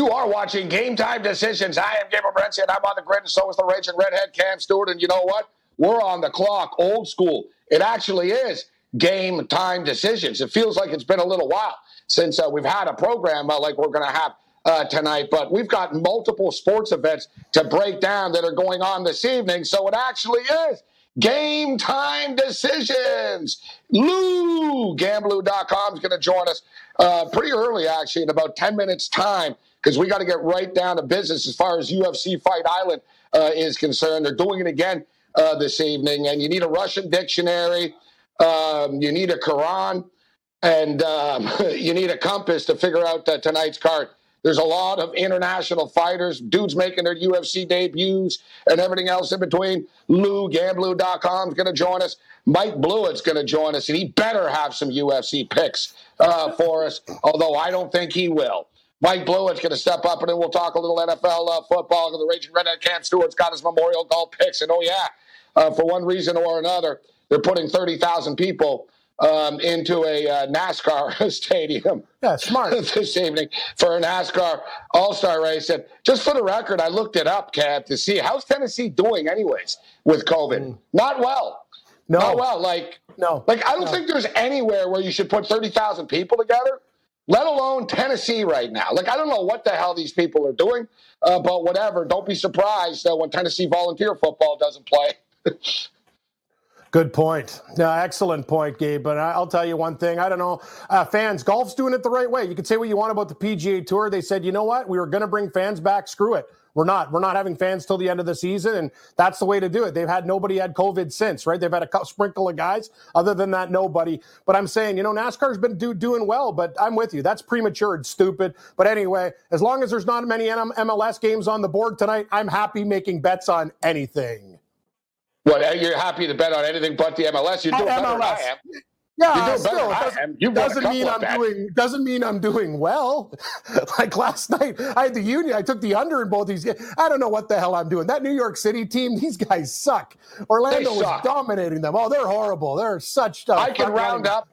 You are watching Game Time Decisions. I am Gabriel Morency, and I'm on the grid, and so is the Raging Redhead Cam Stewart. And you know what? We're on the clock, old school. It actually is Game Time Decisions. It feels like it's been a little while since uh, we've had a program uh, like we're going to have uh, tonight, but we've got multiple sports events to break down that are going on this evening. So it actually is Game Time Decisions. Lou, Gamblou.com is going to join us uh, pretty early, actually, in about 10 minutes' time because we got to get right down to business as far as UFC Fight Island uh, is concerned. They're doing it again uh, this evening, and you need a Russian dictionary, um, you need a Quran, and um, you need a compass to figure out uh, tonight's card. There's a lot of international fighters, dudes making their UFC debuts, and everything else in between. Lou, Gamblou.com is going to join us. Mike Blewitt's going to join us, and he better have some UFC picks uh, for us, although I don't think he will. Mike Blewitt's going to step up, and then we'll talk a little NFL uh, football. The Raging Redhead Cam Stewart's got his Memorial Golf picks, and oh yeah, uh, for one reason or another, they're putting thirty thousand people um, into a uh, NASCAR stadium. Yeah, smart this evening for a NASCAR All Star race. And just for the record, I looked it up, Cap, to see how's Tennessee doing, anyways, with COVID. Mm. Not well. No. Not well. Like no. Like I don't no. think there's anywhere where you should put thirty thousand people together let alone Tennessee right now. Like, I don't know what the hell these people are doing, uh, but whatever. Don't be surprised uh, when Tennessee volunteer football doesn't play. Good point. Excellent point, Gabe. But I'll tell you one thing. I don't know. Uh, fans, golf's doing it the right way. You can say what you want about the PGA Tour. They said, you know what? We were going to bring fans back. Screw it. We're not. We're not having fans till the end of the season, and that's the way to do it. They've had nobody had COVID since, right? They've had a sprinkle of guys. Other than that, nobody. But I'm saying, you know, NASCAR's been do, doing well, but I'm with you. That's premature and stupid. But anyway, as long as there's not many MLS games on the board tonight, I'm happy making bets on anything. What you're happy to bet on anything but the MLS? You're doing better than I am. Yeah, still, doesn't, doesn't mean I'm doing doesn't mean I'm doing well. like last night, I had the Union. I took the under in both these games. I don't know what the hell I'm doing. That New York City team, these guys suck. Orlando suck. was dominating them. Oh, they're horrible. They're such stuff. I can round up.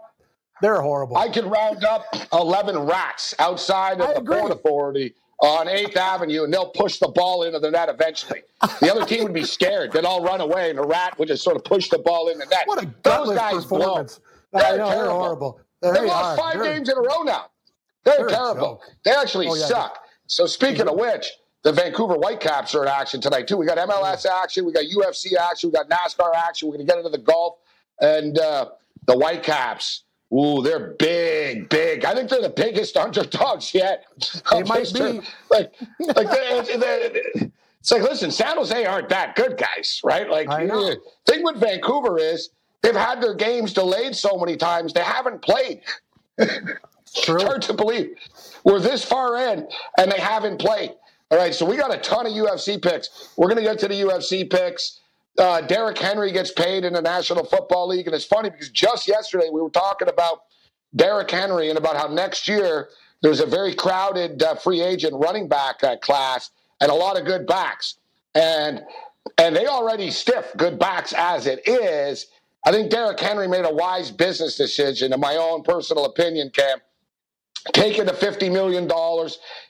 They're horrible. I can round up eleven rats outside of I the agree. Port Authority on 8th Avenue, and they'll push the ball into the net eventually. The other team would be scared. They'd all run away, and the rat would just sort of push the ball in the net. What a Those guys performance. Blow. They're, know, they're horrible. They've they lost 5 they're, games in a row now. They're, they're terrible. They actually oh, yeah, suck. So speaking mm-hmm. of which, the Vancouver Whitecaps are in action tonight too. We got MLS action, we got UFC action, we got NASCAR action. We're going to get into the golf and uh, the Whitecaps. Ooh, they're big, big. I think they're the biggest underdogs yet. They might be. Like, like they're, they're, it's like, listen, San Jose aren't that good, guys, right? Like, the thing with Vancouver is They've had their games delayed so many times they haven't played. it's hard to believe. We're this far in and they haven't played. All right, so we got a ton of UFC picks. We're going to get to the UFC picks. Uh, Derrick Henry gets paid in the National Football League, and it's funny because just yesterday we were talking about Derrick Henry and about how next year there's a very crowded uh, free agent running back uh, class and a lot of good backs, and and they already stiff good backs as it is. I think Derrick Henry made a wise business decision, in my own personal opinion, Cam. Taking the $50 million.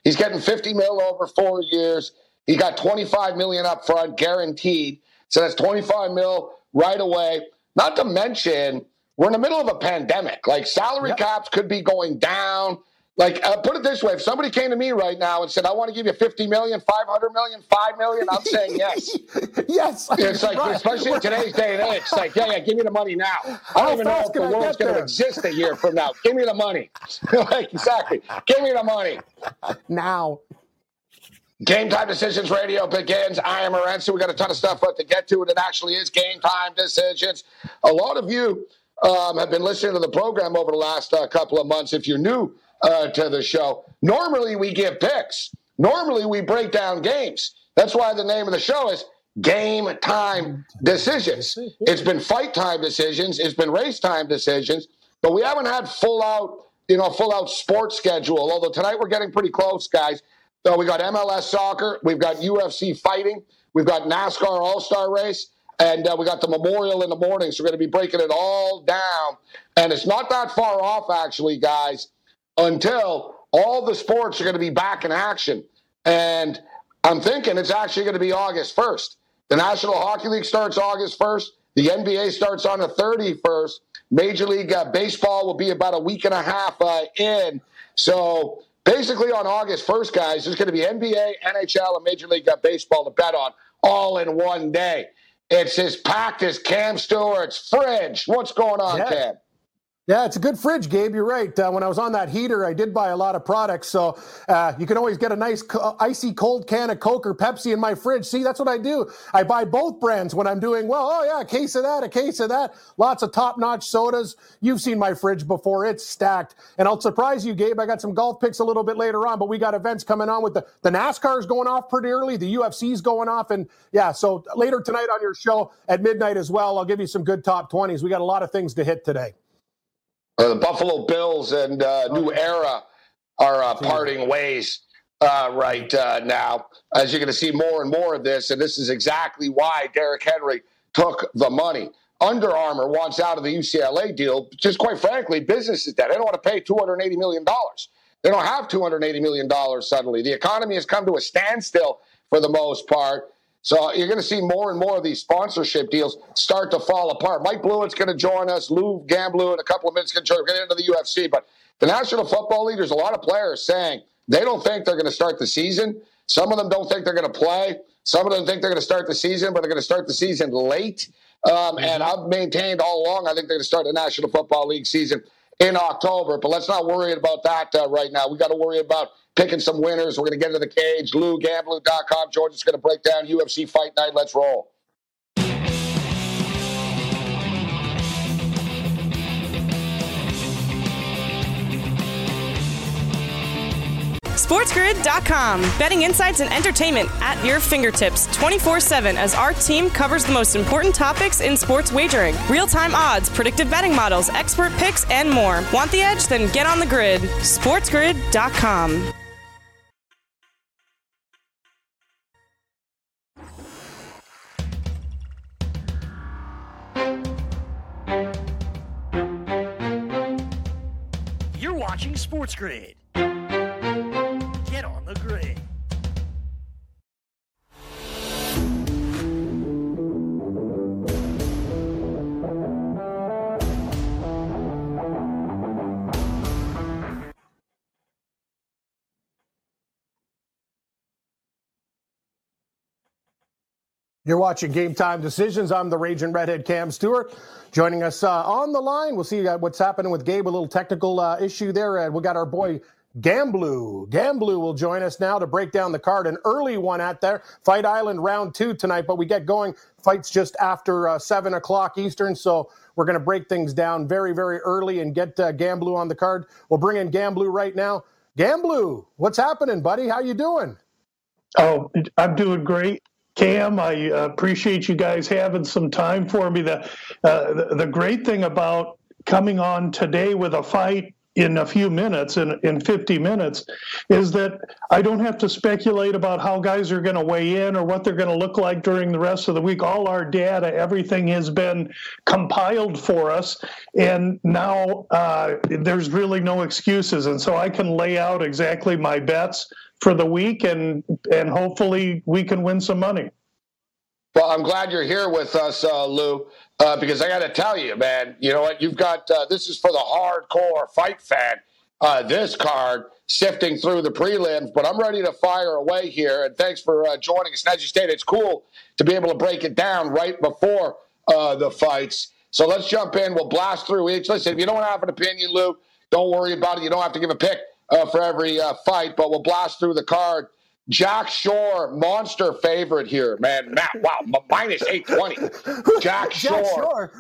He's getting 50 mil over four years. He got 25 million up front, guaranteed. So that's 25 mil right away. Not to mention, we're in the middle of a pandemic. Like salary yep. caps could be going down. Like, uh, put it this way: if somebody came to me right now and said, "I want to give you 50 million, 500 million, 5 million," I'm saying yes. yes. It's like, right. especially in today's day and age, it's like, yeah, yeah, give me the money now. I don't even know if the world's going to exist a year from now. Give me the money. like, exactly. Give me the money now. Game Time Decisions Radio begins. I am Morency. We got a ton of stuff to get to, and it actually is Game Time Decisions. A lot of you um, have been listening to the program over the last uh, couple of months. If you're new uh, to the show. Normally, we give picks. Normally, we break down games. That's why the name of the show is Game Time Decisions. It's been fight time decisions. It's been race time decisions. But we haven't had full out, you know, full out sports schedule. Although tonight we're getting pretty close, guys. So we got MLS soccer, we've got UFC fighting, we've got NASCAR All Star Race, and uh, we got the Memorial in the morning. So we're going to be breaking it all down. And it's not that far off, actually, guys, until all the sports are going to be back in action. And I'm thinking it's actually going to be August 1st. The National Hockey League starts August 1st. The NBA starts on the 31st. Major League uh, Baseball will be about a week and a half uh, in. So basically, on August 1st, guys, there's going to be NBA, NHL, and Major League uh, Baseball to bet on all in one day. It's as packed as Cam Stewart's fridge. What's going on, yeah. Cam? Yeah, it's a good fridge, Gabe. You're right. Uh, when I was on that heater, I did buy a lot of products. So uh, you can always get a nice co- icy cold can of Coke or Pepsi in my fridge. See, that's what I do. I buy both brands when I'm doing well. Oh, yeah, a case of that, a case of that. Lots of top notch sodas. You've seen my fridge before. It's stacked. And I'll surprise you, Gabe. I got some golf picks a little bit later on, but we got events coming on with the, the NASCAR's going off pretty early. The UFC's going off. And yeah, so later tonight on your show at midnight as well, I'll give you some good top 20s. We got a lot of things to hit today. The Buffalo Bills and uh, New Era are uh, parting ways uh, right uh, now. As you're going to see more and more of this, and this is exactly why Derrick Henry took the money. Under Armour wants out of the UCLA deal. Just quite frankly, business is dead. They don't want to pay $280 million. They don't have $280 million suddenly. The economy has come to a standstill for the most part. So you're going to see more and more of these sponsorship deals start to fall apart. Mike Blewitt's going to join us. Lou Gamblou in a couple of minutes going to get into the UFC. But the National Football League, there's a lot of players saying they don't think they're going to start the season. Some of them don't think they're going to play. Some of them think they're going to start the season, but they're going to start the season late. Um, and mm-hmm. I've maintained all along, I think they're going to start the National Football League season in October. But let's not worry about that uh, right now. We got to worry about picking some winners. We're going to get into the cage. LouGamblou.com. George is going to break down UFC Fight Night. Let's roll. SportsGrid.com. Betting insights and entertainment at your fingertips 24 7 as our team covers the most important topics in sports wagering real time odds, predictive betting models, expert picks, and more. Want the edge? Then get on the grid. SportsGrid.com. watching Sports Grid Get on the grid. You're watching Game Time Decisions. I'm the Raging Redhead Cam Stewart. Joining us uh, on the line, we'll see uh, what's happening with Gabe. A little technical uh, issue there. Uh, we got our boy Gamblou. Gamblou will join us now to break down the card. An early one at there. Fight Island round two tonight, but we get going. Fights just after uh, 7 o'clock Eastern, so we're going to break things down very, very early and get uh, Gamblou on the card. We'll bring in Gamblou right now. Gamblou, what's happening, buddy? How you doing? Oh, I'm doing great. Cam, I uh, appreciate you guys having some time for me. The, uh, the, the great thing about coming on today with a fight in a few minutes, in, in 50 minutes, is that I don't have to speculate about how guys are going to weigh in or what they're going to look like during the rest of the week. All our data, everything has been compiled for us, and now uh, there's really no excuses. And so I can lay out exactly my bets for the week, and and hopefully we can win some money. Well, I'm glad you're here with us, uh, Lou, uh, because I got to tell you, man, you know what? You've got uh, this is for the hardcore fight fan. Uh, this card sifting through the prelims, but I'm ready to fire away here. And thanks for uh, joining us. And as you stated, it's cool to be able to break it down right before uh, the fights. So let's jump in. We'll blast through each. Listen, if you don't have an opinion, Lou, don't worry about it. You don't have to give a pick for every fight, but we'll blast through the card. Jack Shore, monster favorite here, man. Matt, wow, minus 820. Jack Shore. Jack Shore.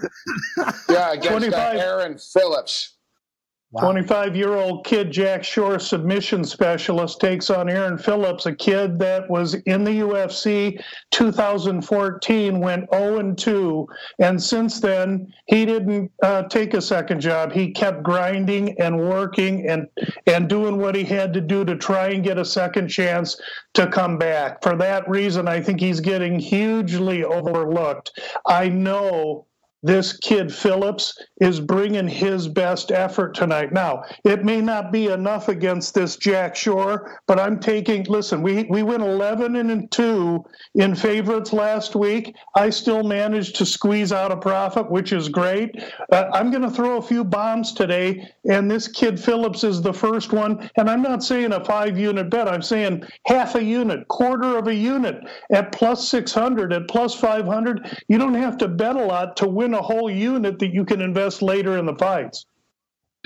yeah, against uh, Aaron Phillips. 25 year old kid, Jack Shore, submission specialist, takes on Aaron Phillips, a kid that was in the UFC 2014, went 0 2. And since then, he didn't uh, take a second job. He kept grinding and working and, and doing what he had to do to try and get a second chance to come back. For that reason, I think he's getting hugely overlooked. I know this kid Phillips is bringing his best effort tonight. Now, it may not be enough against this Jack Shore, but I'm taking. Listen, we we went 11 and two in favorites last week. I still managed to squeeze out a profit, which is great. Uh, I'm going to throw a few bombs today, and this kid Phillips is the first one. And I'm not saying a five unit bet. I'm saying half a unit, quarter of a unit at plus 600, at plus 500. You don't have to bet a lot to win win a whole unit that you can invest later in the fights.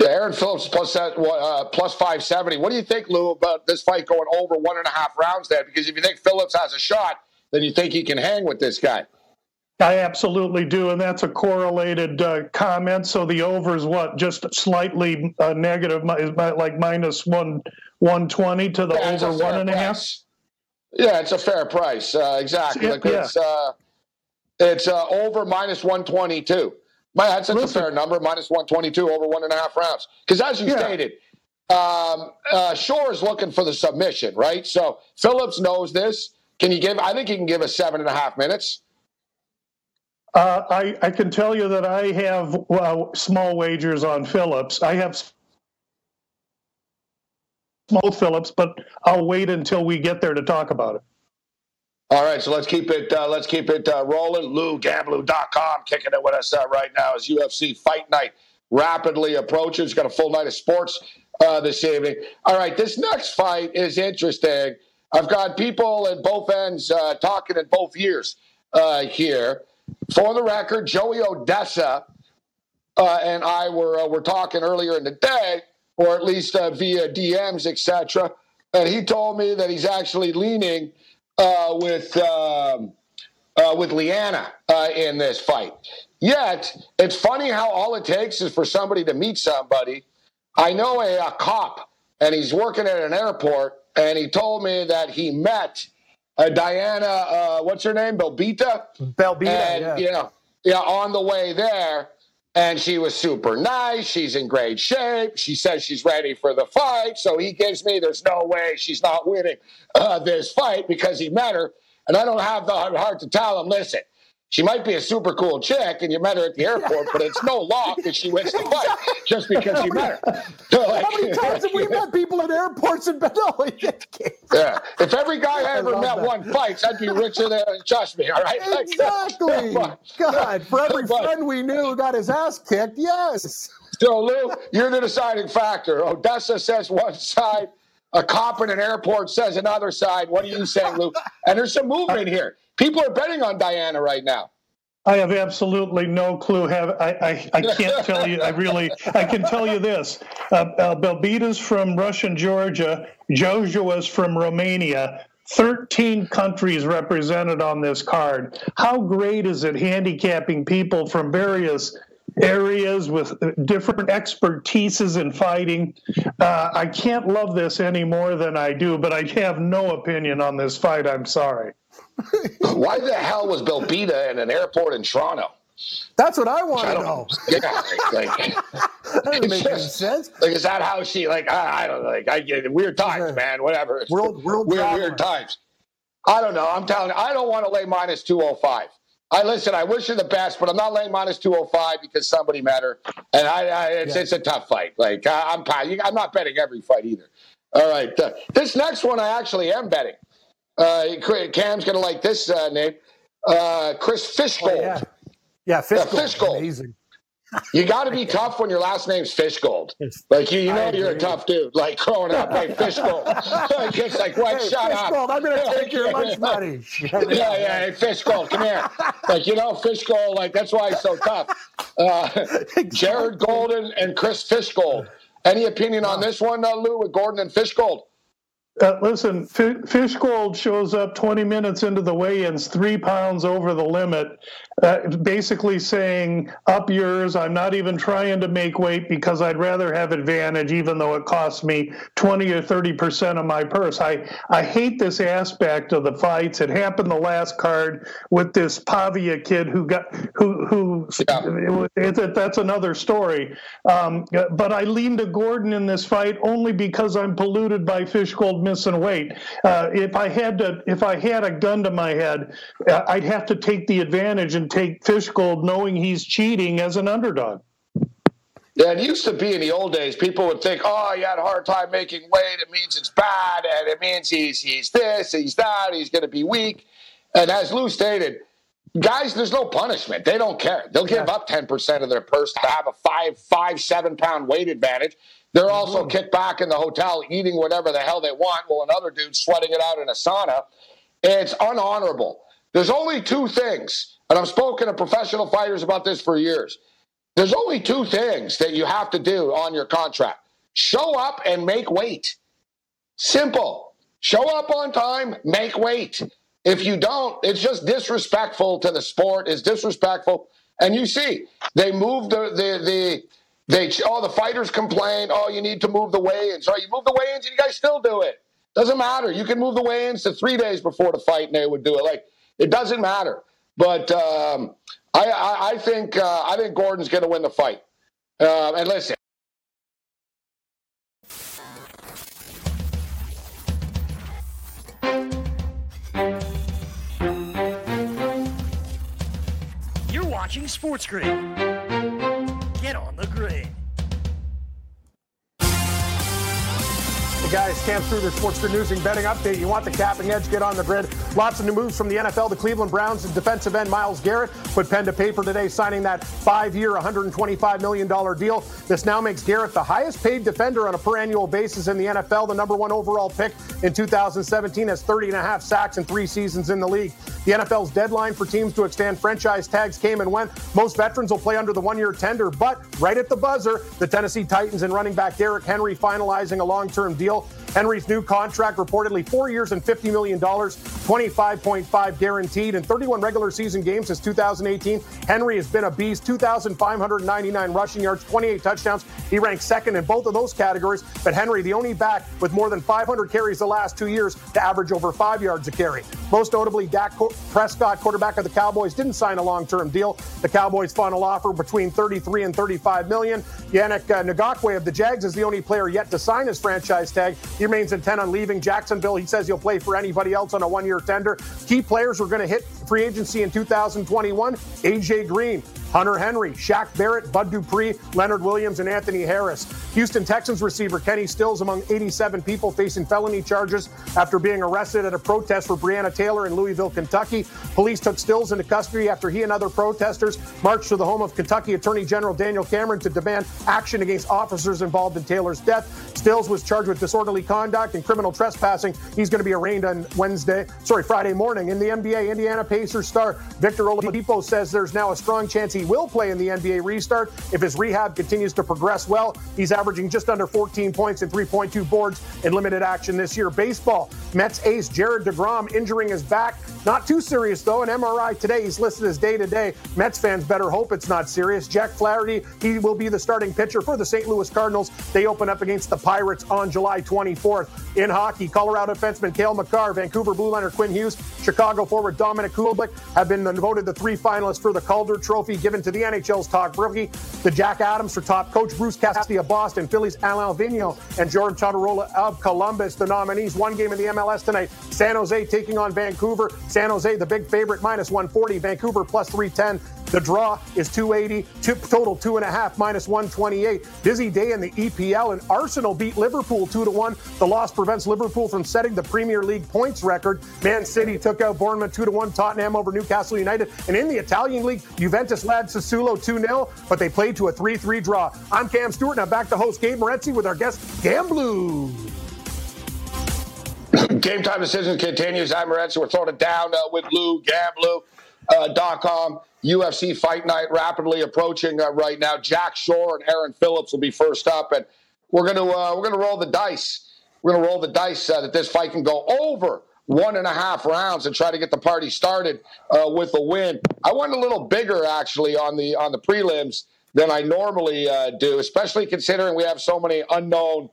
Yeah, Aaron Phillips plus that uh, plus five seventy. What do you think, Lou, about this fight going over one and a half rounds? There, because if you think Phillips has a shot, then you think he can hang with this guy. I absolutely do, and that's a correlated uh, comment. So the over is what, just slightly uh, negative, like minus one one twenty to the yeah, over one and a half. Yeah, it's a fair price. Uh, exactly. Like yeah. It's, uh, over minus 122. My, that's, that's a fair number, minus 122 over one and a half rounds. Because as you yeah. stated, um, uh, Shore is looking for the submission, right? So Phillips knows this. Can you give? I think he can give us seven and a half minutes. Uh, I, I can tell you that I have small wagers on Phillips. I have small Phillips, but I'll wait until we get there to talk about it. All right, so let's keep it uh, let's keep it uh, rolling. LouGamblou.com kicking it with us uh, right now as UFC Fight Night rapidly approaches. Got a full night of sports uh, this evening. All right, this next fight is interesting. I've got people at both ends uh, talking in both ears uh, here. For the record, Joey Odessa and I were were talking earlier in the day, or at least via DMs, etc. And he told me that he's actually leaning uh, with um, uh, with Liana uh, in this fight. Yet it's funny how all it takes is for somebody to meet somebody. I know a, a cop, and he's working at an airport, and he told me that he met uh, Diana. Uh, what's her name? Belbita. Belbita. And, yeah. You know, yeah, on the way there. And she was super nice. She's in great shape. She says she's ready for the fight. So he gives me, there's no way she's not winning uh, this fight because he met her. And I don't have the heart to tell him, listen, she might be a super cool chick and you met her at the airport, but it's no law that she wins the fight just because you met her. So like, How many times have we met people at airports and been, oh, yeah. If every guy I ever met that. won fights, I'd be richer than, trust me, all right? Exactly. God, for every friend we knew who got his ass kicked, yes. So, Lou, you're the deciding factor. Odessa says one side, a cop in an airport says another side. What are you saying, Lou? And there's some movement here. People are betting on Diana right now. I have absolutely no clue. Have I? I, I can't tell you. I really. I can tell you this: uh, uh, Belbita's from Russian Georgia. Jojua's from Romania. 13 countries represented on this card. How great is it handicapping people from various areas with different expertises in fighting? Uh, I can't love this any more than I do, but I have no opinion on this fight. I'm sorry. Why the hell was Belbita in an airport in Toronto? That's what I want to know. Yeah, like, that doesn't make any sense. Like, is that how she? Like, I, I don't know. Like, I get weird times, man. Whatever. World, world weird, weird times. I don't know. I'm telling you, I don't want to lay minus two hundred oh five. I listen. I wish her the best, but I'm not laying minus two hundred five because somebody met her, and I, I it's, yeah. it's a tough fight. Like, I, am I'm not betting every fight either. All right, uh, this next one I actually am betting. Uh, Cam's going to like this uh, name. Uh, Chris Fishgold. Oh, yeah. yeah, Fishgold. Fishgold. Amazing. You got to be tough when your last name's Fishgold. Like you, you know, you're a tough dude. Like growing up, like Fishgold. like it's like what? Hey, shut Fishgold, up. I'm going to take your lunch money. yeah, yeah. Hey, Fishgold, come here. Like you know, Fishgold. Like that's why he's so tough. Uh, exactly. Jared Gordon and Chris Fishgold. Any opinion on this one, uh, Lou, with Gordon and Fishgold? Uh, listen, F- Fishgold shows up 20 minutes into the weigh-ins, three pounds over the limit, uh, basically saying, "Up yours." I'm not even trying to make weight because I'd rather have advantage, even though it costs me 20 or 30 percent of my purse. I I hate this aspect of the fights. It happened the last card with this Pavia kid who got who who. Yeah. It, it, that's another story. Um, but I lean to Gordon in this fight only because I'm polluted by Fishgold missing weight. Uh, if I had to, if I had a gun to my head, uh, I'd have to take the advantage and take Fishgold, knowing he's cheating as an underdog. Yeah, it used to be in the old days, people would think, oh, he had a hard time making weight. It means it's bad, and it means he's he's this, he's that, he's going to be weak. And as Lou stated, guys, there's no punishment. They don't care. They'll give yeah. up 10% of their purse to have a five, five, seven pound weight advantage. They're also mm-hmm. kicked back in the hotel eating whatever the hell they want while another dude's sweating it out in a sauna. It's unhonorable. There's only two things, and I've spoken to professional fighters about this for years. There's only two things that you have to do on your contract show up and make weight. Simple. Show up on time, make weight. If you don't, it's just disrespectful to the sport. It's disrespectful. And you see, they move the the the they oh the fighters complain. Oh, you need to move the weigh-ins. Oh, you move the weigh-ins, and you guys still do it. Doesn't matter. You can move the weigh-ins to three days before the fight, and they would do it. Like it doesn't matter. But um, I, I, I, think uh, I think Gordon's going to win the fight. Uh, and listen. You're watching Sports Grid. Get on the grid. Guys. Cam Stewart, Sports Grid News and Betting Update. You want the capping edge? Get on the grid. Lots of new moves from the NFL. The Cleveland Browns defensive end Myles Garrett put pen to paper today, signing that five-year, $125 million deal. This now makes Garrett the highest-paid defender on a per-annual basis in the NFL. The number one overall pick in 2017 has 30 and a half sacks in three seasons in the league. The NFL's deadline for teams to extend franchise tags came and went. Most veterans will play under the one-year tender, but right at the buzzer, the Tennessee Titans and running back Derrick Henry finalizing a long-term deal people Henry's new contract reportedly four years and $50 million, 25.5 guaranteed, and 31 regular season games since 2018. Henry has been a beast, 2,599 rushing yards, 28 touchdowns. He ranks second in both of those categories, but Henry, the only back with more than 500 carries the last two years to average over five yards a carry. Most notably, Dak Prescott, quarterback of the Cowboys, didn't sign a long-term deal. The Cowboys' final offer between 33 and 35 million. Yannick uh, of the Jags is the only player yet to sign his franchise tag. He remains intent on leaving Jacksonville. He says he'll play for anybody else on a one year tender. Key players are going to hit free agency in 2021. AJ Green, Hunter Henry, Shaq Barrett, Bud Dupree, Leonard Williams, and Anthony Harris. Houston Texans receiver Kenny Stills among 87 people facing felony charges after being arrested at a protest for Breonna Taylor in Louisville, Kentucky. Police took Stills into custody after he and other protesters marched to the home of Kentucky Attorney General Daniel Cameron to demand action against officers involved in Taylor's death. Stills was charged with disorderly conduct and criminal trespassing. He's going to be arraigned on Wednesday, sorry, Friday morning. In the NBA, Indiana Pacers star Victor Oladipo says there's now a strong chance he he will play in the NBA restart if his rehab continues to progress well. He's averaging just under 14 points and 3.2 boards in limited action this year. Baseball, Mets ace Jared DeGrom injuring his back. Not too serious, though. An MRI today. He's listed as day to day. Mets fans better hope it's not serious. Jack Flaherty, he will be the starting pitcher for the St. Louis Cardinals. They open up against the Pirates on July 24th. In hockey, Colorado defenseman Cale Makar, Vancouver blue liner Quinn Hughes, Chicago forward Dominik Kubalik have been voted the three finalists for the Calder Trophy given to the NHL's top rookie. The Jack Adams for top coach, Bruce Cassidy of Boston, Phillies Alain Vigneault, and Jordan Tortorella of Columbus, the nominees. One game in the MLS tonight. San Jose taking on Vancouver. San Jose, the big favorite, minus 140. Vancouver plus 310. The draw is 280, two, total two and a half, minus 128. Busy day in the EPL, and Arsenal beat Liverpool two to one. The loss prevents Liverpool from setting the Premier League points record. Man City took out Bournemouth two to one. Tottenham over Newcastle United, and in the Italian league, Juventus led Sassuolo 2 0, but they played to a 3 3 draw. I'm Cam Stewart, and I'm back to host Gabe Morency with our guest, Gamblou. Game time decisions continues. I'm Morency. We're throwing it down uh, with Lou Gamblou.com. Uh, UFC Fight Night rapidly approaching uh, right now. Jack Shore and Aaron Phillips will be first up, and we're to uh, we're to roll the dice. we're to roll the dice uh, that this fight can go over one and a half rounds and try to get the party started uh, with a win. I went a little bigger actually on the on the prelims than I normally uh, do, especially considering we have so many unknown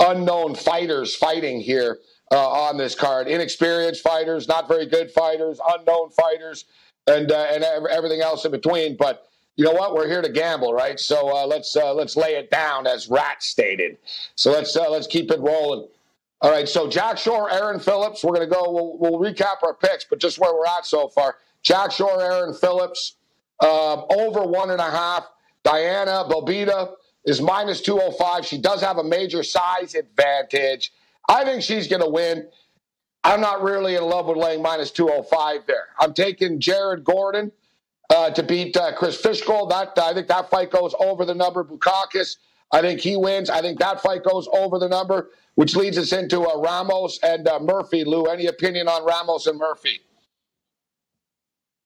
unknown fighters fighting here uh, on this card. Inexperienced fighters, not very good fighters, unknown fighters, and uh, and everything else in between. But you know what? We're here to gamble, right? So uh, let's uh, let's lay it down, as Rat stated. So let's uh, let's keep it rolling. All right. So Jack Shore, Aaron Phillips. We're to go. We'll, we'll, recap our picks, but just where we're at so far. Jack Shore, Aaron Phillips, uh, over one and a half. Diana Belbita is minus 205. She does have a major size advantage. I think she's going to win. I'm not really in love with laying minus 205 there. I'm taking Jared Gordon uh, to beat uh, Chris Fishgold. That I think that fight goes over the number. Bukauskas, I think he wins. I think that fight goes over the number, which leads us into uh, Ramos and uh, Murphy. Lou, any opinion on Ramos and Murphy?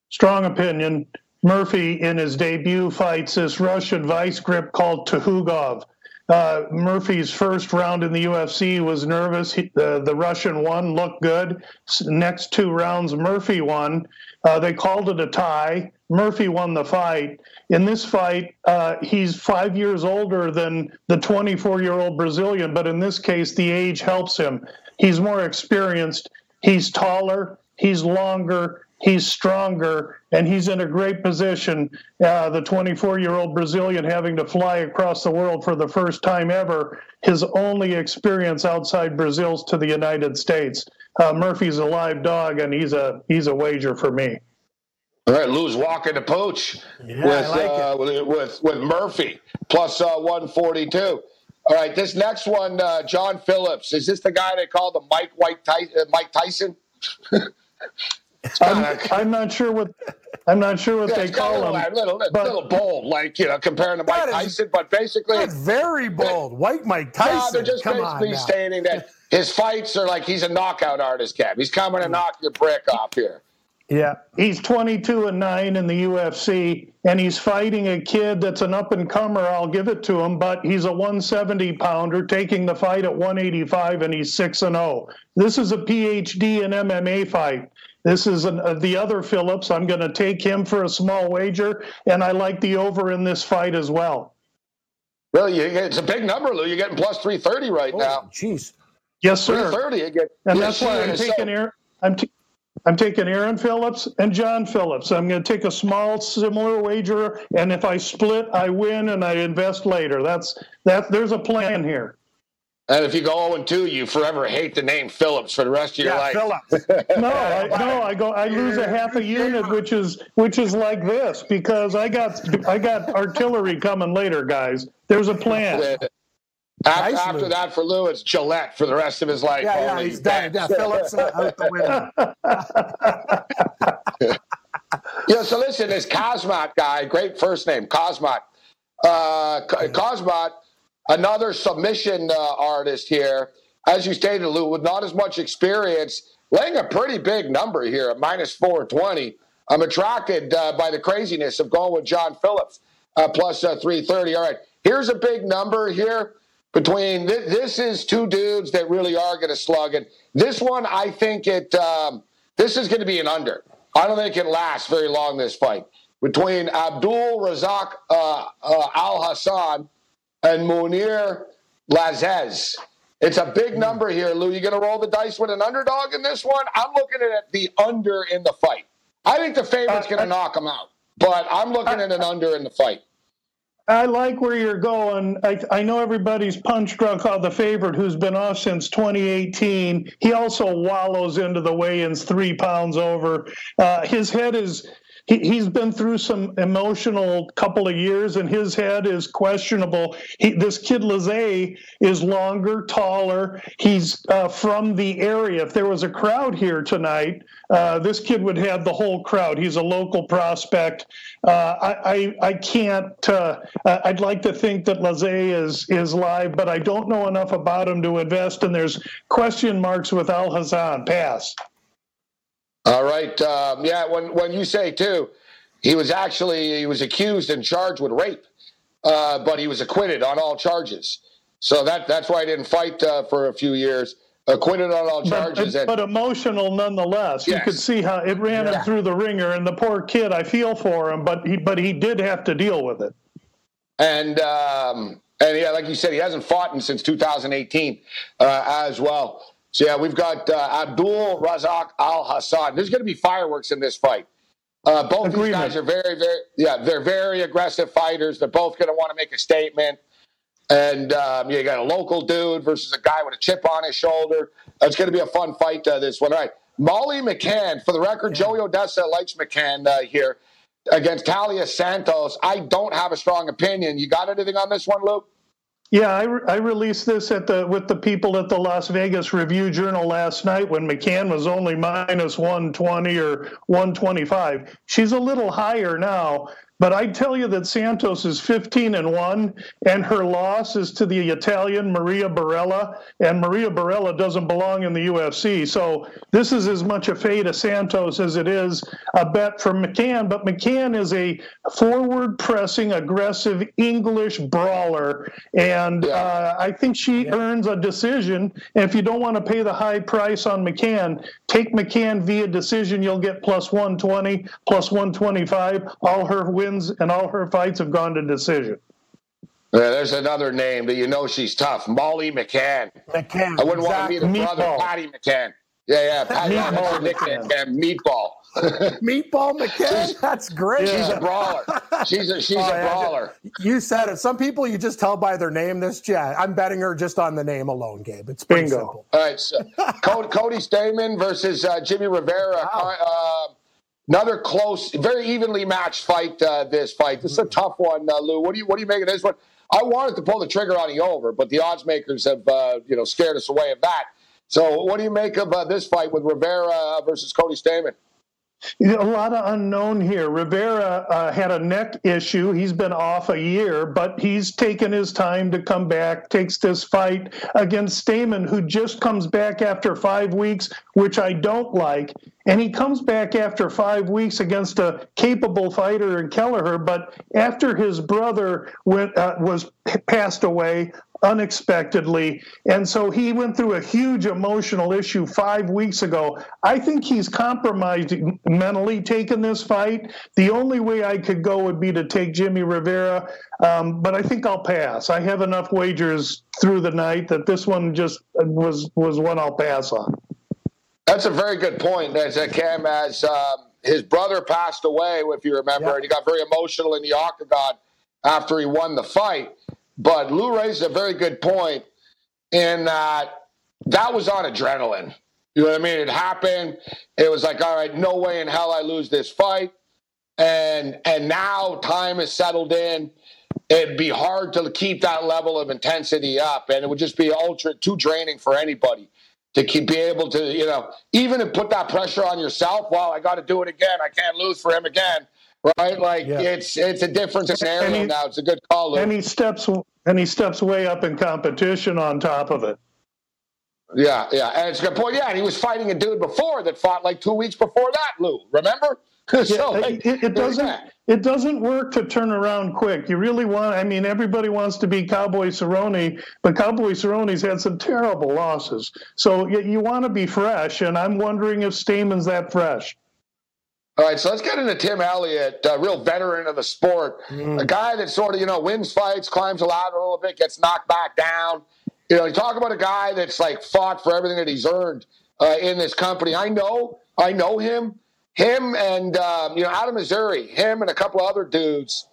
Strong opinion. Murphy, in his debut, fights this Russian vice grip called Tukhugov. Uh, Murphy's first round in the UFC was nervous. He, the, the Russian won, looked good. Next two rounds, Murphy won. Uh, they called it a tie. Murphy won the fight. In this fight, uh, he's five years older than the 24 year old Brazilian, but in this case, the age helps him. He's more experienced, he's taller, he's longer, he's stronger, and he's in a great position. Uh, the 24 year old Brazilian having to fly across the world for the first time ever, his only experience outside Brazil's to the United States. Uh, Murphy's a live dog, and he's a he's a wager for me. All right, Lou's walking the pooch yeah, with, like uh, with, with with Murphy plus, uh, 142. All right, this next one, uh, John Phillips. Is this the guy they call the Mike White Ty- uh, Mike Tyson? I'm, I'm, not sure what I'm not sure what yeah, they call little, him. Little, little, but, little bold, like you know, comparing to Mike Tyson, but basically very bold. White Mike Tyson. No, they're just Come basically stating that his fights are like he's a knockout artist, Cap. He's coming to knock your brick off here. Yeah, he's 22 and 9 in the UFC, and he's fighting a kid that's an up and comer. I'll give it to him, but he's a 170 pounder taking the fight at 185, and he's 6 and 0. This is a PhD in MMA fight. This is an, uh, the other Phillips. I'm going to take him for a small wager, and I like the over in this fight as well. Well, you, it's a big number, Lou. You're getting plus 330 right oh, now. Jeez. Yes, sir. 330. You get, and that's why I'm taking so, Aaron, I'm, t- I'm taking Aaron Phillips and John Phillips. I'm going to take a small, similar wager, and if I split, I win, and I invest later. That's that. There's a plan here. And if you go 0 2, you forever hate the name Phillips for the rest of your yeah, life. Phillips. no, I, no, I go. I lose a half a unit, which is which is like this because I got I got artillery coming later, guys. There's a plan. After, nice after that, for Lou, it's Gillette for the rest of his life. Yeah, yeah, he's done. Yeah, Phillips out the window. yeah, so listen, this Khamzat guy, great first name, Cosmot. Uh, Khamzat another submission uh, artist here, as you stated, Lou, with not as much experience, laying a pretty big number here at minus 420. I'm attracted uh, by the craziness of going with John Phillips uh, plus, uh, 330. All right, here's a big number here between th- this is two dudes that really are going to slug it. This one, I think it. Um, this is going to be an under. I don't think it lasts very long. This fight between Abdul Razak uh, uh, Al Hassan and Munir Lazzez. It's a big number here, Lou. You going to roll the dice with an underdog in this one? I'm looking at the under in the fight. I think the favorite's going to knock him out, but I'm looking at an under in the fight. I like where you're going. I, I know everybody's punch drunk on the favorite who's been off since 2018. He also wallows into the weigh-ins three pounds over. Uh, his head is he, has been through some emotional couple of years and his head is questionable. He, this kid Lazzez is longer, taller. He's uh, from the area. If there was a crowd here tonight, uh, this kid would have the whole crowd. He's a local prospect. Uh, I, I, I, can't, uh, I'd like to think that Lazzez is, is live, but I don't know enough about him to invest, and there's question marks with Al Hassan. Pass. All right. Um, yeah. When when you say too, he was actually he was accused and charged with rape, uh, but he was acquitted on all charges. So that that's why I didn't fight uh, for a few years. Acquitted on all charges. But, and, but emotional nonetheless. You Yes. could see how it ran him through the ringer, and the poor kid. I feel for him, but he but he did have to deal with it. and um, and yeah, like you said, he hasn't fought in since 2018 uh, as well. So yeah, we've got uh, Abdul Razak Al Hassan. There's going to be fireworks in this fight. Uh, both these guys are very, very, yeah, they're very aggressive fighters. They're both going to want to make a statement. And um, you got a local dude versus a guy with a chip on his shoulder. It's going to be a fun fight. Uh, this one, all right? Molly McCann. For the record, Joey Odessa likes McCann uh, here against Taila Santos. I don't have a strong opinion. You got anything on this one, Luke? Yeah, I, re- I released this at the with the people at the Las Vegas Review Journal last night when McCann was only minus 120 or 125. She's a little higher now, but I tell you that Santos is 15 and 1 and her loss is to the Italian Maria Borella and Maria Borella doesn't belong in the UFC. So this is as much a fate of Santos as it is a bet for McCann, but McCann is a forward pressing aggressive English brawler and Yeah. uh, I think she earns a decision. And if you don't want to pay the high price on McCann, take McCann via decision. You'll get plus 120, plus 125. All her wins and all her fights have gone to decision. Yeah, there's another name that you know she's tough. Molly McCann. McCann. I wouldn't want to be the Exactly. brother, Patty McCann. Yeah, yeah, Patty. Yeah, that's her Meatball nickname, man, Meatball. Meatball McCann. That's great. She's a brawler. She's a she's Oh, a yeah, brawler. You said it. Some people you just tell by their name. This, yeah, I'm betting her just on the name alone, Gabe. It's pretty Bingo. simple. All right, so Cody, Cody Stamann versus uh, Jimmy Rivera. Uh, another close, very evenly matched fight. Uh, this fight. This is a tough one, uh, Lou. What do you what do you make of this one? I wanted to pull the trigger on the over, but the odds makers have uh, you know scared us away of that. So, what do you make of uh, this fight with Rivera uh, versus Cody Stamann? A lot of unknown here. Rivera uh, had a neck issue. He's been off a year, but he's taken his time to come back, takes this fight against Stamann, who just comes back after five weeks, which I don't like. And he comes back after five weeks against a capable fighter in Kelleher, but after his brother went, uh, was passed away, unexpectedly. And so he went through a huge emotional issue five weeks ago. I think he's compromised mentally taking this fight. The only way I could go would be to take Jimmy Rivera, um, but I think I'll pass. I have enough wagers through the night that this one just was was one I'll pass on. That's a very good point. As Cam, as um, his brother passed away, if you remember, Yeah. and he got very emotional in the octagon after he won the fight. But Lou raised a very good point in that that was on adrenaline. You know what I mean? It happened. It was like, all right, no way in hell I lose this fight. And and now time has settled in. It'd be hard to keep that level of intensity up, and it would just be ultra too draining for anybody to keep be able to, you know, even to put that pressure on yourself. Well, I got to do it again. I can't lose for him again, right? Like Yeah. it's it's a different scenario he- now. It's a good call, Lou. And he steps and he steps way up in competition on top of it. Yeah, yeah, and it's a good point. Yeah, and he was fighting a dude before that fought like two weeks before that, Lou. Remember? so like, it, it doesn't yeah. it doesn't work to turn around quick. You really want. I mean, everybody wants to be Cowboy Cerrone, but Cowboy Cerrone's had some terrible losses. So you, you want to be fresh, and I'm wondering if Stamann's that fresh. All right, so let's get into Tim Elliott, a real veteran of the sport, a guy that sort of you know wins fights, climbs a ladder a little bit, gets knocked back down. You know, you talk about a guy that's like fought for everything that he's earned uh, in this company. I know, I know him, him and um, you know out of Missouri, him and a couple of other dudes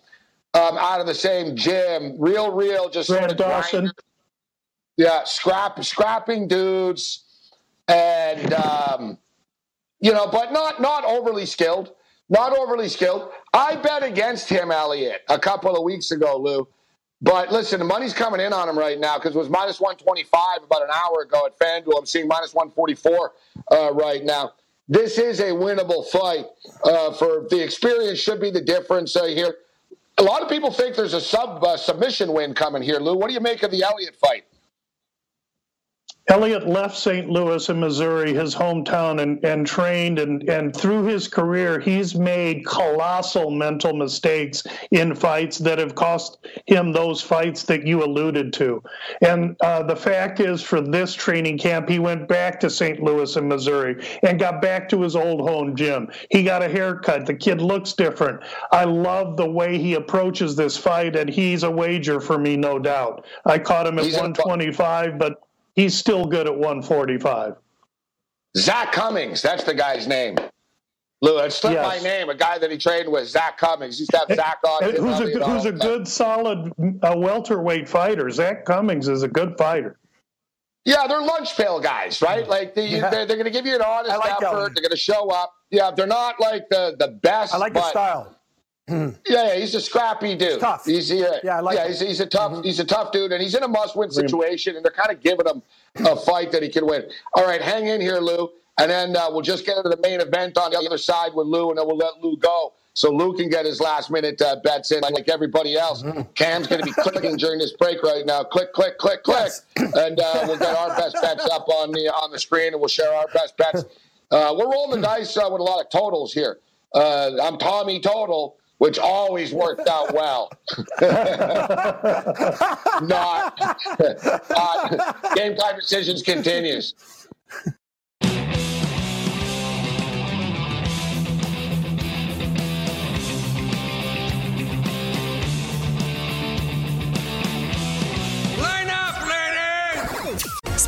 um, out of the same gym. Real, real, just sort of Dawson. grinders. Yeah, scrap, scrapping dudes, and um, you know, but not not overly skilled, not overly skilled. I bet against him, Elliott, a couple of weeks ago, Lou. But listen, the money's coming in on him right now because it was minus 125 about an hour ago at FanDuel. I'm seeing minus 144 uh, right now. This is a winnable fight. Uh, for the experience should be the difference uh, here. A lot of people think there's a sub uh, submission win coming here, Lou. What do you make of the Elliott fight? Elliott left St. Louis in Missouri, his hometown, and, and trained. And, and through his career, he's made colossal mental mistakes in fights that have cost him those fights that you alluded to. And uh, the fact is, for this training camp, he went back to St. Louis in Missouri and got back to his old home gym. He got a haircut. The kid looks different. I love the way he approaches this fight, and he's a wager for me, no doubt. I caught him at he's 125, but he's still good at 145. Zak Cummings, that's the guy's name. Lou, it slipped yes. my name. A guy that he trained with, Zak Cummings. He's got Zak on. Who's a, who's a good, solid uh, welterweight fighter. Zak Cummings is a good fighter. Yeah, they're lunch pail guys, right? Like the, yeah. they're, they're going to give you an honest like effort. They're going to show up. Yeah, they're not like the the best. I like but, the style. Yeah, yeah, he's a scrappy dude. He's tough. He's yeah, yeah, I like yeah he's, he's, a tough mm-hmm. he's a tough dude, and he's in a must-win situation, and they're kind of giving him a fight that he can win. All right, hang in here, Lou, and then uh, we'll just get into the main event on the other side with Lou, and then we'll let Lou go so Lou can get his last minute uh, bets in like everybody else. Mm-hmm. Cam's going to be clicking during this break right now. Click, click, click, click, yes. and uh, we'll get our best bets up on the on the screen, and we'll share our best bets. Uh, we're rolling the dice uh, with a lot of totals here. Uh, I'm Tommy Total which always worked out well. not, not game time decisions continues.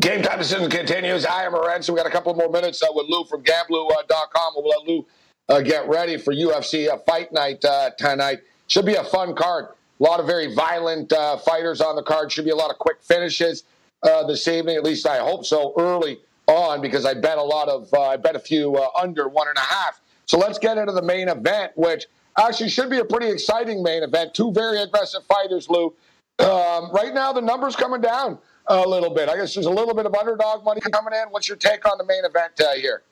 Game time decision continues. I am Lorenzo. We got a couple more minutes uh, with Lou from Gamblou.com. We'll let Lou uh, get ready for UFC uh, Fight Night uh, tonight. Should be a fun card. A lot of very violent uh, fighters on the card. Should be a lot of quick finishes uh, this evening. At least I hope so. Early on, because I bet a lot of I bet a few under one and a half. So let's get into the main event, which actually should be a pretty exciting main event. Two very aggressive fighters, Lou. Um, right now, the numbers coming down a little bit. I guess there's a little bit of underdog money coming in. What's your take on the main event uh, here?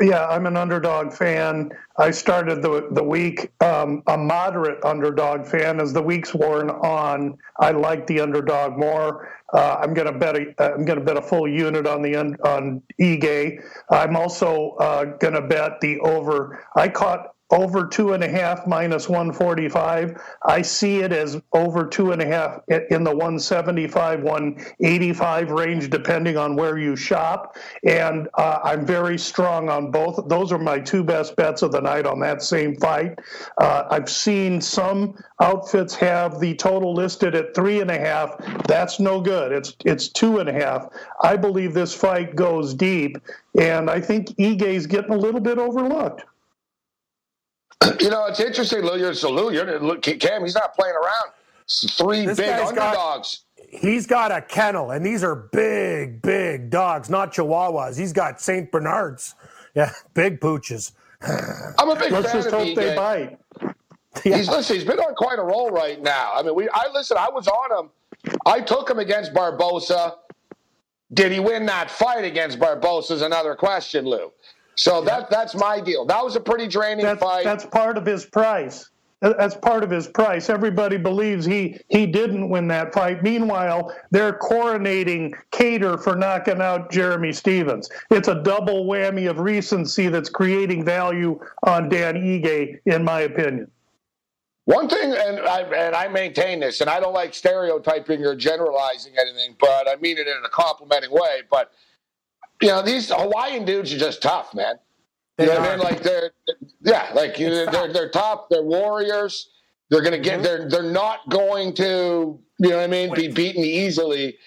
Yeah, I'm an underdog fan. I started the the week um, a moderate underdog fan. As the weeks worn on, I like the underdog more. Uh, I'm to bet a I'm to bet a full unit on the on Ige. I'm also uh, to bet the over. I caught over two and a half minus 145. I see it as over two and a half in the 175, 185 range, depending on where you shop. And uh, I'm very strong on both. Those are my two best bets of the night on that same fight. Uh, I've seen some outfits have the total listed at three and a half. That's no good. It's it's two and a half. I believe this fight goes deep, and I think Ige's getting a little bit overlooked. You know, it's interesting, Lou. You're so Lou. You're look, Cam. He's not playing around. Three this big underdogs. Got, he's got a kennel, and these are big, big dogs, not Chihuahuas. He's got Saint Bernards. Yeah, big pooches. I'm a big Let's fan just of hope they bite. Yeah. He's listen. He's been on quite a roll right now. I mean, we. I listen. I was on him. I took him against Barboza. Did he win that fight against Barboza? Is another question, Lou. So yeah. that that's my deal. That was a pretty draining that's, fight. That's part of his price. That's part of his price. Everybody believes he he didn't win that fight. Meanwhile, they're coronating Kattar for knocking out Jeremy Stephens. It's a double whammy of recency that's creating value on Dan Ige, in my opinion. One thing, and I, and I maintain this, and I don't like stereotyping or generalizing anything, but I mean it in a complimenting way. But you know, these Hawaiian dudes are just tough, man. You know what I mean? Like they're, yeah, like they're, they're, they're tough. They're warriors. They're gonna get. Mm-hmm. They're they're not going to, you know what I mean, be beaten easily,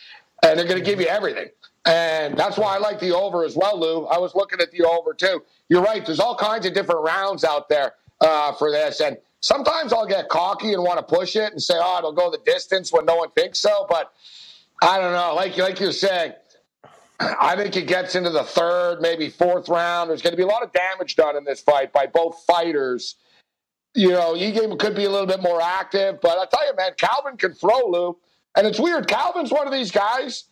and they're gonna give you everything. And that's why I like the over as well, Lou. I was looking at the over too. You're right. There's all kinds of different rounds out there uh, for this, and sometimes I'll get cocky and want to push it and say, "Oh, it'll go the distance" when no one thinks so. But I don't know. Like like you're saying, I think it gets into the third, maybe fourth round. There's going to be a lot of damage done in this fight by both fighters. You know, Ige could be a little bit more active, but I tell you, man, Calvin can throw, Lou. And it's weird. Calvin's one of these guys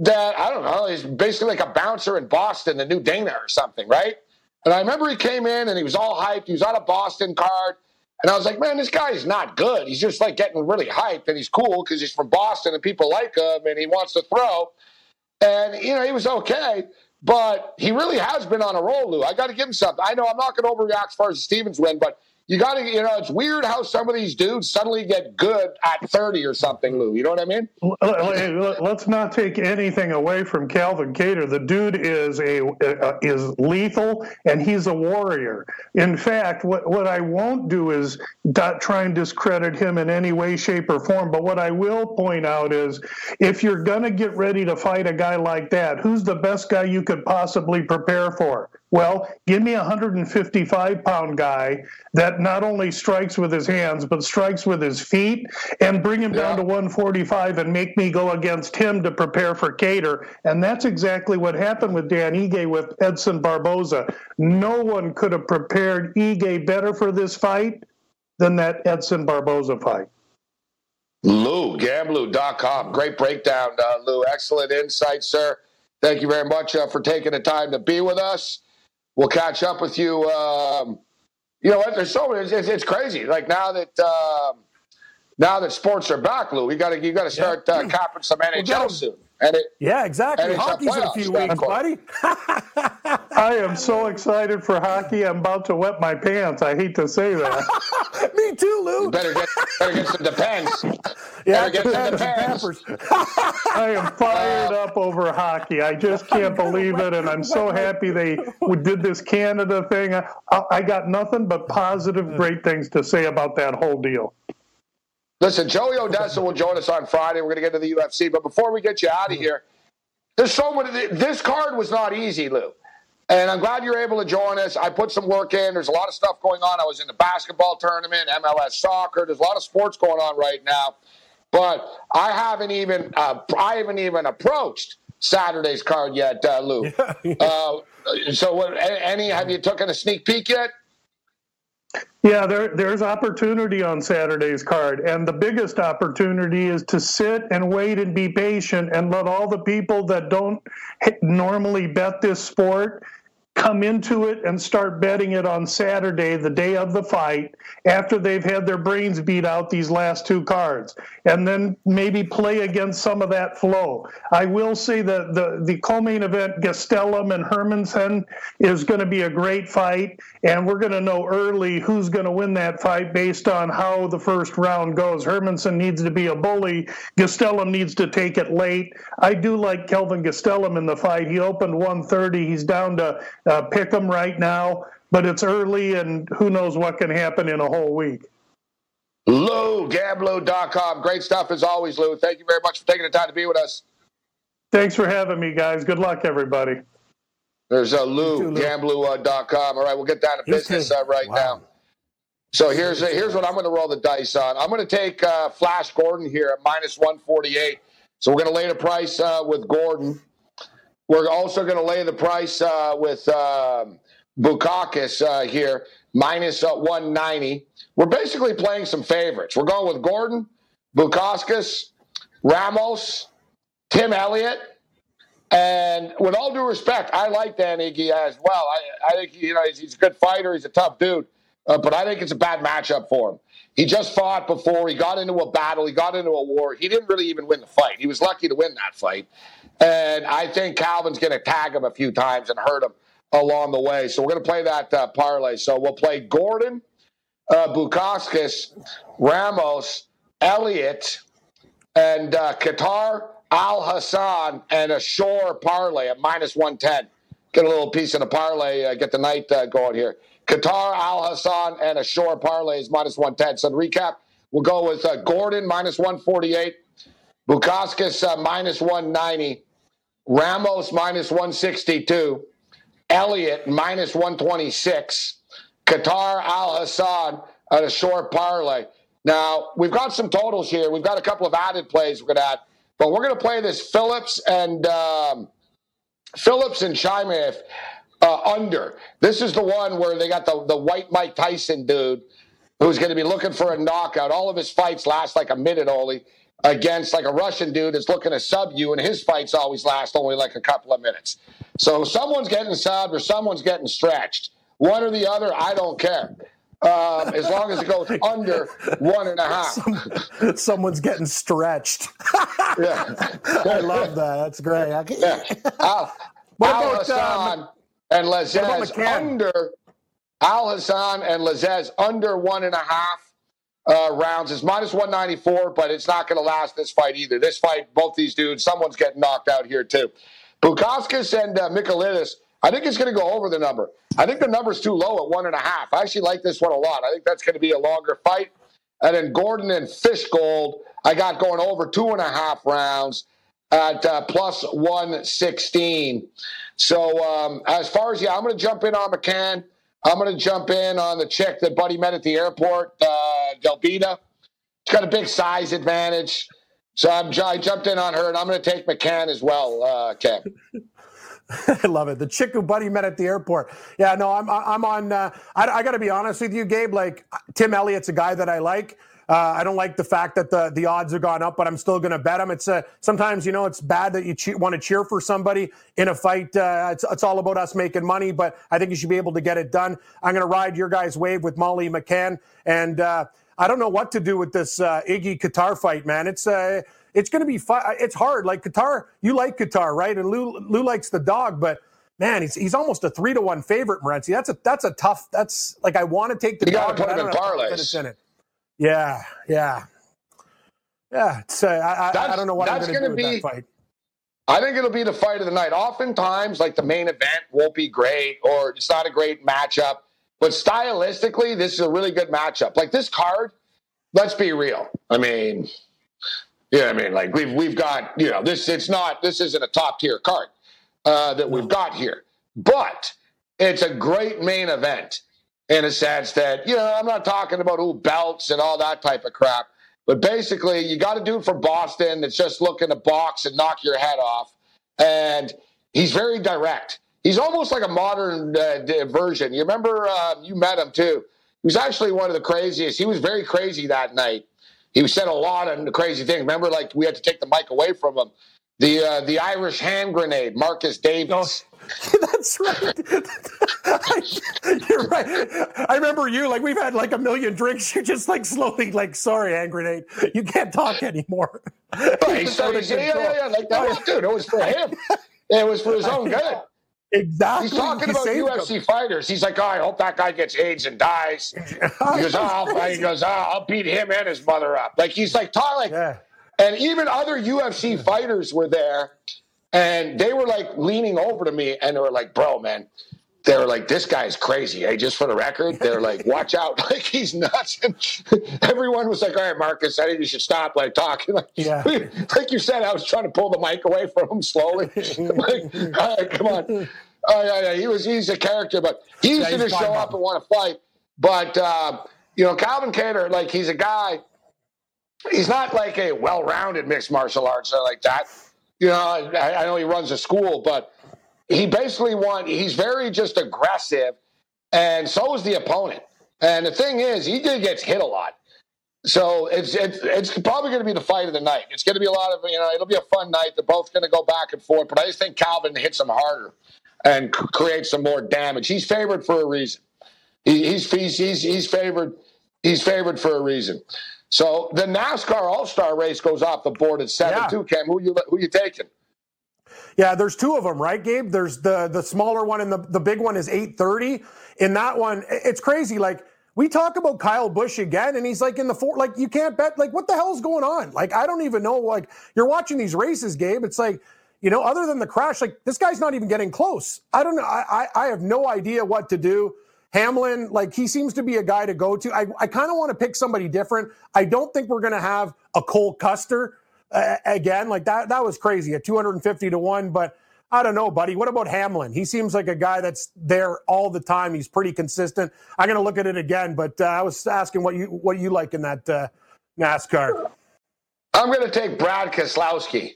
that I don't know. He's basically like a bouncer in Boston, the new Dana or something, right? And I remember he came in and he was all hyped. He was on a Boston card. And I was like, man, this guy is not good. He's just like getting really hyped and he's cool because he's from Boston and people like him and he wants to throw. And, you know, he was okay, but he really has been on a roll, Lou. I got to give him something. I know I'm not going to overreact as far as the Stephens win, but you got to, you know, it's weird how some of these dudes suddenly get good at 30 or something, Lou. You know what I mean? Let's not take anything away from Calvin Kattar. The dude is a uh, is lethal, and he's a warrior. In fact, what what I won't do is not try and discredit him in any way, shape, or form. But what I will point out is, if you're gonna get ready to fight a guy like that, who's the best guy you could possibly prepare for? Well, give me a 155 pound guy that not only strikes with his hands, but strikes with his feet and bring him yeah. down to 145 and make me go against him to prepare for Kattar. And that's exactly what happened with Dan Ige with Edson Barboza. No one could have prepared Ige better for this fight than that Edson Barboza fight. Lou, gamblou.com. Great breakdown, uh, Lou. Excellent insight, sir. Thank you very much uh, for taking the time to be with us. We'll catch up with you. Um, you know what? There's so many. It's, it's, crazy. Like now that um, now that sports are back, Lou, we got to you got to start yeah. uh, capping some NHL well, soon. And it, yeah, exactly. NHL Hockey's in a few weeks, buddy. I am so excited for hockey. I'm about to wet my pants. I hate to say that. Me too, Lou. You better get better get some depends. Yeah, get some depends. I am fired uh, up over hockey. I just can't believe it, and I'm so happy they did this Canada thing. I, I got nothing but positive, great things to say about that whole deal. Listen, Joey Odessa will join us on Friday. We're going to get to the UFC. But before we get you out of here, there's so many. This card was not easy, Lou. And I'm glad you're able to join us. I put some work in. There's a lot of stuff going on. I was in the basketball tournament, MLS soccer. There's a lot of sports going on right now. But I haven't even uh, I haven't even approached Saturday's card yet, uh, Lou. Yeah, yeah. Uh, so, what, any have you taken a sneak peek yet? Yeah, there, there's opportunity on Saturday's card. And the biggest opportunity is to sit and wait and be patient and let all the people that don't normally bet this sport come into it and start betting it on Saturday, the day of the fight, after they've had their brains beat out these last two cards, and then maybe play against some of that flow. I will say that the, the co main event, Gastelum and Hermansson, is going to be a great fight, and we're going to know early who's going to win that fight based on how the first round goes. Hermansson needs to be a bully, Gastelum needs to take it late. I do like Kelvin Gastelum in the fight. He opened 130, he's down to uh, pick them right now, but it's early and who knows what can happen in a whole week. Lou, gamblou.com. Great stuff as always, Lou. Thank you very much for taking the time to be with us. Thanks for having me, guys. Good luck, everybody. There's uh, Lou, gamblou.com. All right, we'll get down to business uh, right wow. now. So here's uh, here's what I'm going to roll the dice on. I'm going to take uh, Flash Gordon here at minus 148. So we're going to lay the price uh, with Gordon. We're also going to lay the price uh, with um, Bukauskas uh, here, minus, uh, 190. We're basically playing some favorites. We're going with Gordon, Bukauskas, Ramos, Tim Elliott, and with all due respect, I like Dan Ige as well. I, I think you know he's, he's, a good fighter. He's a tough dude, uh, but I think it's a bad matchup for him. He just fought before. He got into a battle. He got into a war. He didn't really even win the fight. He was lucky to win that fight. And I think Calvin's going to tag him a few times and hurt him along the way. So we're going to play that uh, parlay. So we'll play Gordon, uh, Bukauskas, Ramos, Elliott, and uh, Kattar, Al Hassan, and a Shore parlay at minus 110. Get a little piece in the parlay, uh, get the night uh, going here. Kattar, Al Hassan, and a Shore parlay is minus 110. So to recap, we'll go with uh, Gordon minus 148, Bukauskas uh, minus 190, Ramos minus 162, Elliott minus 126, Kattar Al Hassan at a short parlay. Now, we've got some totals here. We've got a couple of added plays we're going to add. but we're going to play this Phillips and um, Phillips and Chimaev uh, under. This is the one where they got the, the white Mike Tyson dude who's going to be looking for a knockout. All of his fights last like a minute only against like a Russian dude that's looking to sub you, and his fights always last only like a couple of minutes. So someone's getting subbed or someone's getting stretched. One or the other, I don't care. Um, as long as it goes under one and a half. Some, someone's getting stretched. yeah. I love that. That's great. yeah. Al, Alhassan um, and Lazzez under Alhassan and Lazzez under one and a half uh, rounds. It's minus 194, but it's not going to last this fight either. This fight, both these dudes, someone's getting knocked out here too. Bukauskas and uh, I think it's going to go over the number. I think the number's too low at one and a half. I actually like this one a lot. I think that's going to be a longer fight. And then Gordon and Fishgold, I got going over two and a half rounds at uh, plus 116. So um, as far as, yeah, I'm going to jump in on McCann. I'm going to jump in on the chick that Buddy met at the airport, uh, Delbita. She's got a big size advantage. So I'm, I jumped in on her, and I'm going to take McCann as well, uh, Cam. I love it. The chick who Buddy met at the airport. Yeah, no, I'm I'm on. Uh, I, I got to be honest with you, Gabe. Like Tim Elliott's a guy that I like. Uh, I don't like the fact that the the odds have gone up, but I'm still going to bet them. It's uh, sometimes you know it's bad that you che- want to cheer for somebody in a fight. Uh, it's it's all about us making money, but I think you should be able to get it done. I'm going to ride your guys' wave with Molly McCann, and uh, I don't know what to do with this uh, Ige Kattar fight, man. It's uh, it's going to be fun. It's hard. Like Kattar, you like Kattar, right? And Lou Lou likes the dog, but man, he's he's almost a three to one favorite, Morency. That's a that's a tough. That's like I want to take the you dog, but I don't know parlays. Yeah, yeah, yeah. It's, uh, I, I, don't know what I'm going to do be, with that fight. I think it'll be the fight of the night. Oftentimes, like the main event won't be great, or it's not a great matchup. But stylistically, this is a really good matchup. Like this card, let's be real. I mean, yeah, I mean, like we've we've got you know this. It's not this isn't a top tier card uh, that we've got here, but it's a great main event in a sense that, you know, I'm not talking about who belts and all that type of crap, but basically, you got a dude from Boston that's just looking to box and knock your head off. And he's very direct. He's almost like a modern uh, version. You remember uh, you met him too. He was actually one of the craziest. He was very crazy that night. He said a lot of crazy things. Remember, like we had to take the mic away from him. The uh, the Irish hand grenade, Marcus Davis. That's right. You're right. I remember you. Like we've had like a million drinks. You're just like slowly like, sorry, hand grenade. You can't talk anymore. Right, so yeah, yeah, yeah. Like that was, dude. It was for him. It was for his own good. Exactly. He's talking he about UFC him. fighters. He's like, oh, I hope that guy gets AIDS and dies. He goes, oh, I'll, he goes, oh, I'll beat him and his mother up. Like he's like talking like, yeah. and even other UFC fighters were there and they were like leaning over to me and they were like, bro, man, they were like, this guy's crazy. Hey, just for the record, they're like, watch out. Like, he's nuts. And everyone was like, all right, Marcus, I think you should stop like talking. Like, yeah. like you said, I was trying to pull the mic away from him slowly. like, all right, come on. Oh, yeah, yeah. He was, he's a character, but he's yeah, going to show up and want to fight. But, uh, you know, Calvin Kattar, like, he's a guy, he's not like a well rounded mixed martial arts like that you know, I, I know he runs a school, but he basically won. He's very just aggressive, and so is the opponent. And the thing is, he did gets hit a lot. So it's it's it's probably going to be the fight of the night. It's going to be a lot of you know. It'll be a fun night. They're both going to go back and forth, but I just think Calvin hits him harder and creates some more damage. He's favored for a reason. He, he's he's he's he's favored. He's favored for a reason. So the NASCAR All Star race goes off the board at seven yeah. too. Cam, who you who you taking? Yeah, there's two of them, right, Gabe? There's the the smaller one and the the big one is eight thirty. In that one, it's crazy. Like we talk about Kyle Busch again, and he's like in the four. Like you can't bet. Like what the hell's going on? Like I don't even know. Like you're watching these races, Gabe. It's like you know, other than the crash, like this guy's not even getting close. I don't know. I I, I have no idea what to do. Hamlin, like he seems to be a guy to go to. I, I kind of want to pick somebody different. I don't think we're going to have a Cole Custer uh, again. Like that, that was crazy at 250 to one. But I don't know, buddy. What about Hamlin? He seems like a guy that's there all the time. He's pretty consistent. I'm going to look at it again, but uh, I was asking what you what you like in that uh, NASCAR. I'm going to take Brad Keselowski.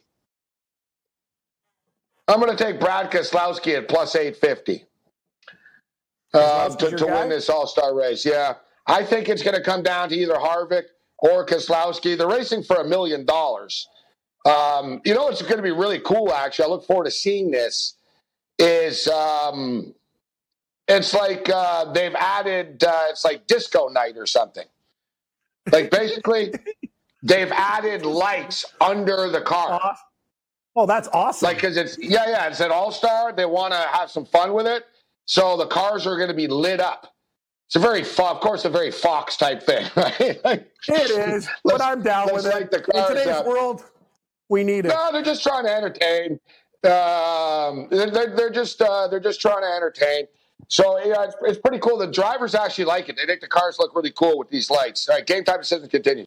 I'm going to take Brad Keselowski at plus 850 uh, to, to win this All Star race. Yeah. I think it's going to come down to either Harvick or Keselowski. They're racing for a million dollars. Um, you know, it's going to be really cool, actually. I look forward to seeing this. Is um, it's like uh, they've added, uh, it's like disco night or something. Like basically, they've added lights under the car. Oh, that's awesome! Like, because it's yeah, yeah, it's an all star. They want to have some fun with it, so the cars are going to be lit up. It's a very, of course, a very Fox type thing, right? like, it is, but I'm down with it. In today's up. world, we need it. No, they're just trying to entertain. Um, they're, they're just uh, they're just trying to entertain. So yeah, it's, it's, pretty cool. The drivers actually like it. They think the cars look really cool with these lights. All right, game time decision continues.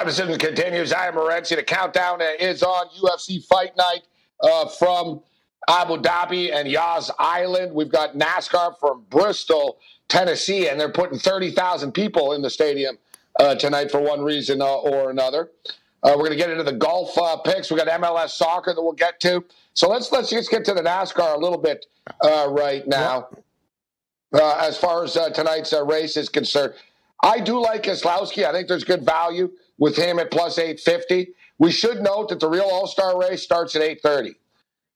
time decision continues. I am Morency. The countdown is on UFC Fight Night uh, from Abu Dhabi and Yas Island. We've got NASCAR from Bristol, Tennessee, and they're putting 30,000 people in the stadium uh, tonight for one reason uh, or another. Uh, we're going to get into the golf uh, picks. We've got MLS soccer that we'll get to. So let's let's just get to the NASCAR a little bit uh, right now. as far as tonight's race is concerned, I do like Keselowski. I think there's good value with him at plus 850. We should note that the real All Star race starts at 830.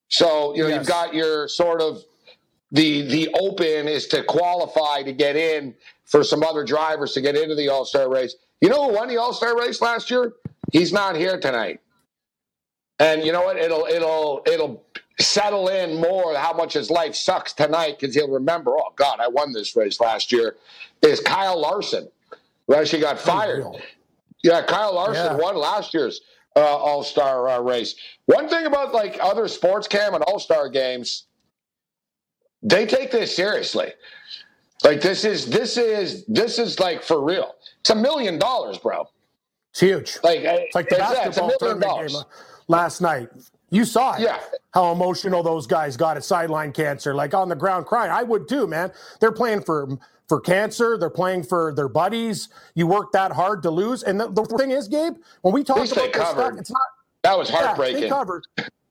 So you know yes. you've got your sort of the the open is to qualify to get in for some other drivers to get into the All Star race. You know who won the All Star race last year? He's not here tonight. And you know what? It'll it'll it'll settle in more how much his life sucks tonight because he'll remember. Oh God, I won this race last year. Is Kyle Larson? Right, she got fired. Yeah, Kyle Larson yeah. won last year's uh, All Star uh, race. One thing about like other sports cam and All Star games, they take this seriously. Like this is this is this is like for real. It's a million dollars, bro. It's huge. Like it's like the basketball tournament game last night. You saw it. Yeah. How emotional those guys got at sideline cancer, like on the ground crying. I would too, man. They're playing for for cancer. They're playing for their buddies. You work that hard to lose. And the, the thing is, Gabe, when we talk about this stuff, it's not. That was heartbreaking. Yeah, covered.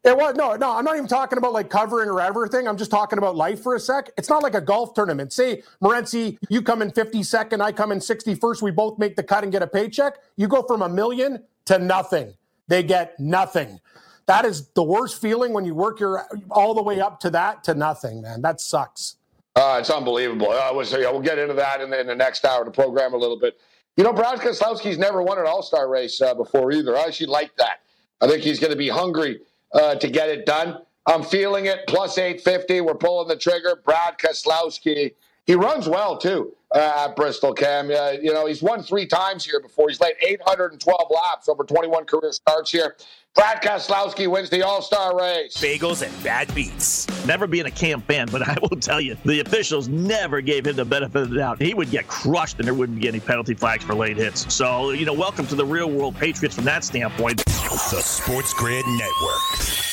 It was no, no. I'm not even talking about like covering or everything. I'm just talking about life for a sec. It's not like a golf tournament. Say, Morency, you come in 52nd, I come in 61st. We both make the cut and get a paycheck. You go from a million to nothing. They get nothing. That is the worst feeling when you work your all the way up to that to nothing, man. That sucks. Uh, it's unbelievable. Uh, was, yeah, we'll get into that in the, in the next hour the program a little bit. You know, Brad Keselowski's never won an All Star race uh, before either. I actually like that. I think he's going to be hungry uh, to get it done. I'm feeling it. Plus 850. We're pulling the trigger. Brad Keselowski. He runs well too uh, at Bristol. Cam, uh, you know he's won three times here before. He's led 812 laps over 21 career starts here. Brad Keselowski wins the All Star race. Bagels and bad beats. Never being a camp fan, but I will tell you, the officials never gave him the benefit of the doubt. He would get crushed and there wouldn't be any penalty flags for late hits. So, you know, welcome to the real world Patriots from that standpoint. The Sports Grid Network.